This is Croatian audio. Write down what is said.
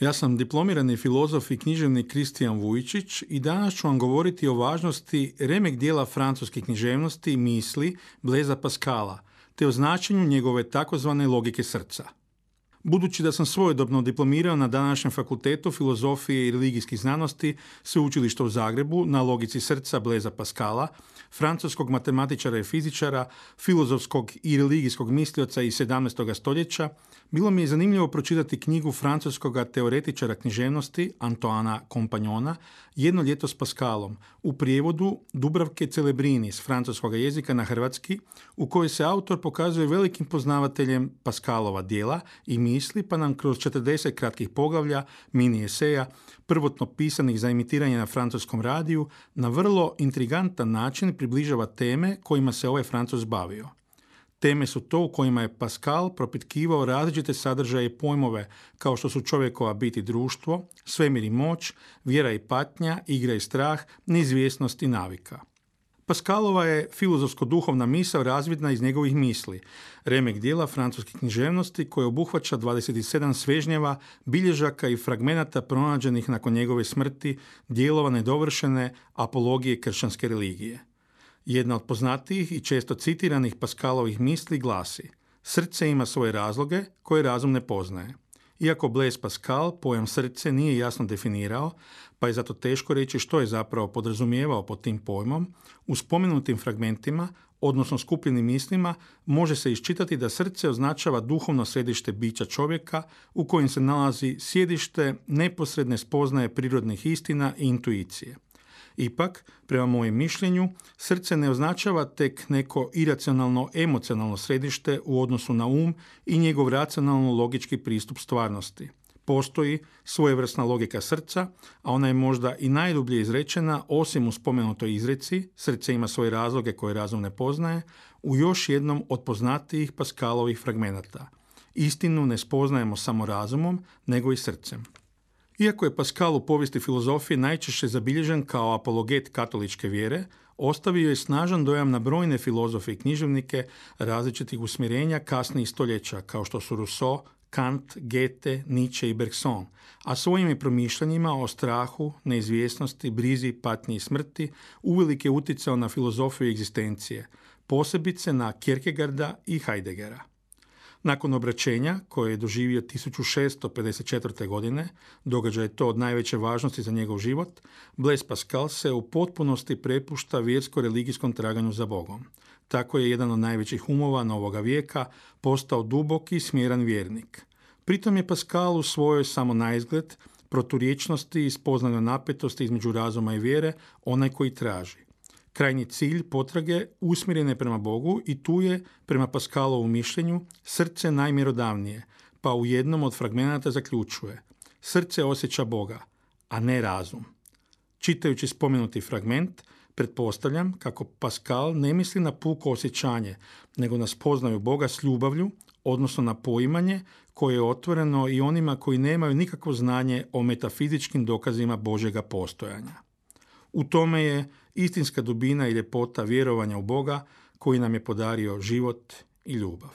Ja sam diplomirani filozof i književnik Kristijan Vujčić i danas ću vam govoriti o važnosti remek dijela francuske književnosti misli Bleza Pascala, te o značenju njegove takozvane logike srca. Budući da sam svojedobno diplomirao na današnjem fakultetu filozofije i religijskih znanosti sveučilišta u Zagrebu na logici srca Bleza Pascala, francuskog matematičara i fizičara, filozofskog i religijskog mislioca iz 17. stoljeća, bilo mi je zanimljivo pročitati knjigu francuskog teoretičara književnosti Antoana Kompanjona Jedno ljeto s Pascalom u prijevodu Dubravke Celebrini s francuskog jezika na hrvatski u kojoj se autor pokazuje velikim poznavateljem Pascalova dijela i misli pa nam kroz 40 kratkih poglavlja, mini eseja, prvotno pisanih za imitiranje na francuskom radiju, na vrlo intrigantan način približava teme kojima se ovaj Francus bavio. Teme su to u kojima je Pascal propitkivao različite sadržaje i pojmove kao što su čovjekova biti društvo, svemir i moć, vjera i patnja, igra i strah, neizvjesnost i navika. Pascalova je filozofsko-duhovna misao razvidna iz njegovih misli, remek dijela francuske književnosti koje obuhvaća 27 svežnjeva, bilježaka i fragmenata pronađenih nakon njegove smrti, dijelova nedovršene apologije kršćanske religije. Jedna od poznatijih i često citiranih Paskalovih misli glasi Srce ima svoje razloge koje razum ne poznaje. Iako Blaise Pascal pojam srce nije jasno definirao, pa je zato teško reći što je zapravo podrazumijevao pod tim pojmom, u spomenutim fragmentima, odnosno skupljenim mislima, može se iščitati da srce označava duhovno središte bića čovjeka u kojem se nalazi sjedište neposredne spoznaje prirodnih istina i intuicije. Ipak, prema mojem mišljenju, srce ne označava tek neko iracionalno emocionalno središte u odnosu na um i njegov racionalno logički pristup stvarnosti. Postoji svojevrsna logika srca, a ona je možda i najdublje izrečena, osim u spomenutoj izreci, srce ima svoje razloge koje razum ne poznaje, u još jednom od poznatijih Paskalovih fragmenata. Istinu ne spoznajemo samo razumom, nego i srcem. Iako je Pascal u povijesti filozofije najčešće zabilježen kao apologet katoličke vjere, ostavio je snažan dojam na brojne filozofe i književnike različitih usmjerenja kasnijih stoljeća, kao što su Rousseau, Kant, Goethe, Nietzsche i Bergson, a svojim je promišljanjima o strahu, neizvjesnosti, brizi, patnji i smrti uvelike utjecao na filozofiju egzistencije, posebice na Kierkegaarda i Heideggera. Nakon obraćenja, koje je doživio 1654. godine, događaj je to od najveće važnosti za njegov život, Blaise Pascal se u potpunosti prepušta vjersko-religijskom traganju za Bogom. Tako je jedan od najvećih umova novoga vijeka postao duboki smjeran vjernik. Pritom je Pascal u svojoj samo naizgled proturječnosti i spoznanoj napetosti između razuma i vjere onaj koji traži. Krajnji cilj potrage usmjeren je prema Bogu i tu je, prema Paskalovu mišljenju, srce najmjerodavnije, pa u jednom od fragmenata zaključuje Srce osjeća Boga, a ne razum. Čitajući spomenuti fragment, pretpostavljam kako Paskal ne misli na puko osjećanje, nego na spoznaju Boga s ljubavlju, odnosno na poimanje koje je otvoreno i onima koji nemaju nikakvo znanje o metafizičkim dokazima Božega postojanja. U tome je istinska dubina i ljepota vjerovanja u Boga koji nam je podario život i ljubav.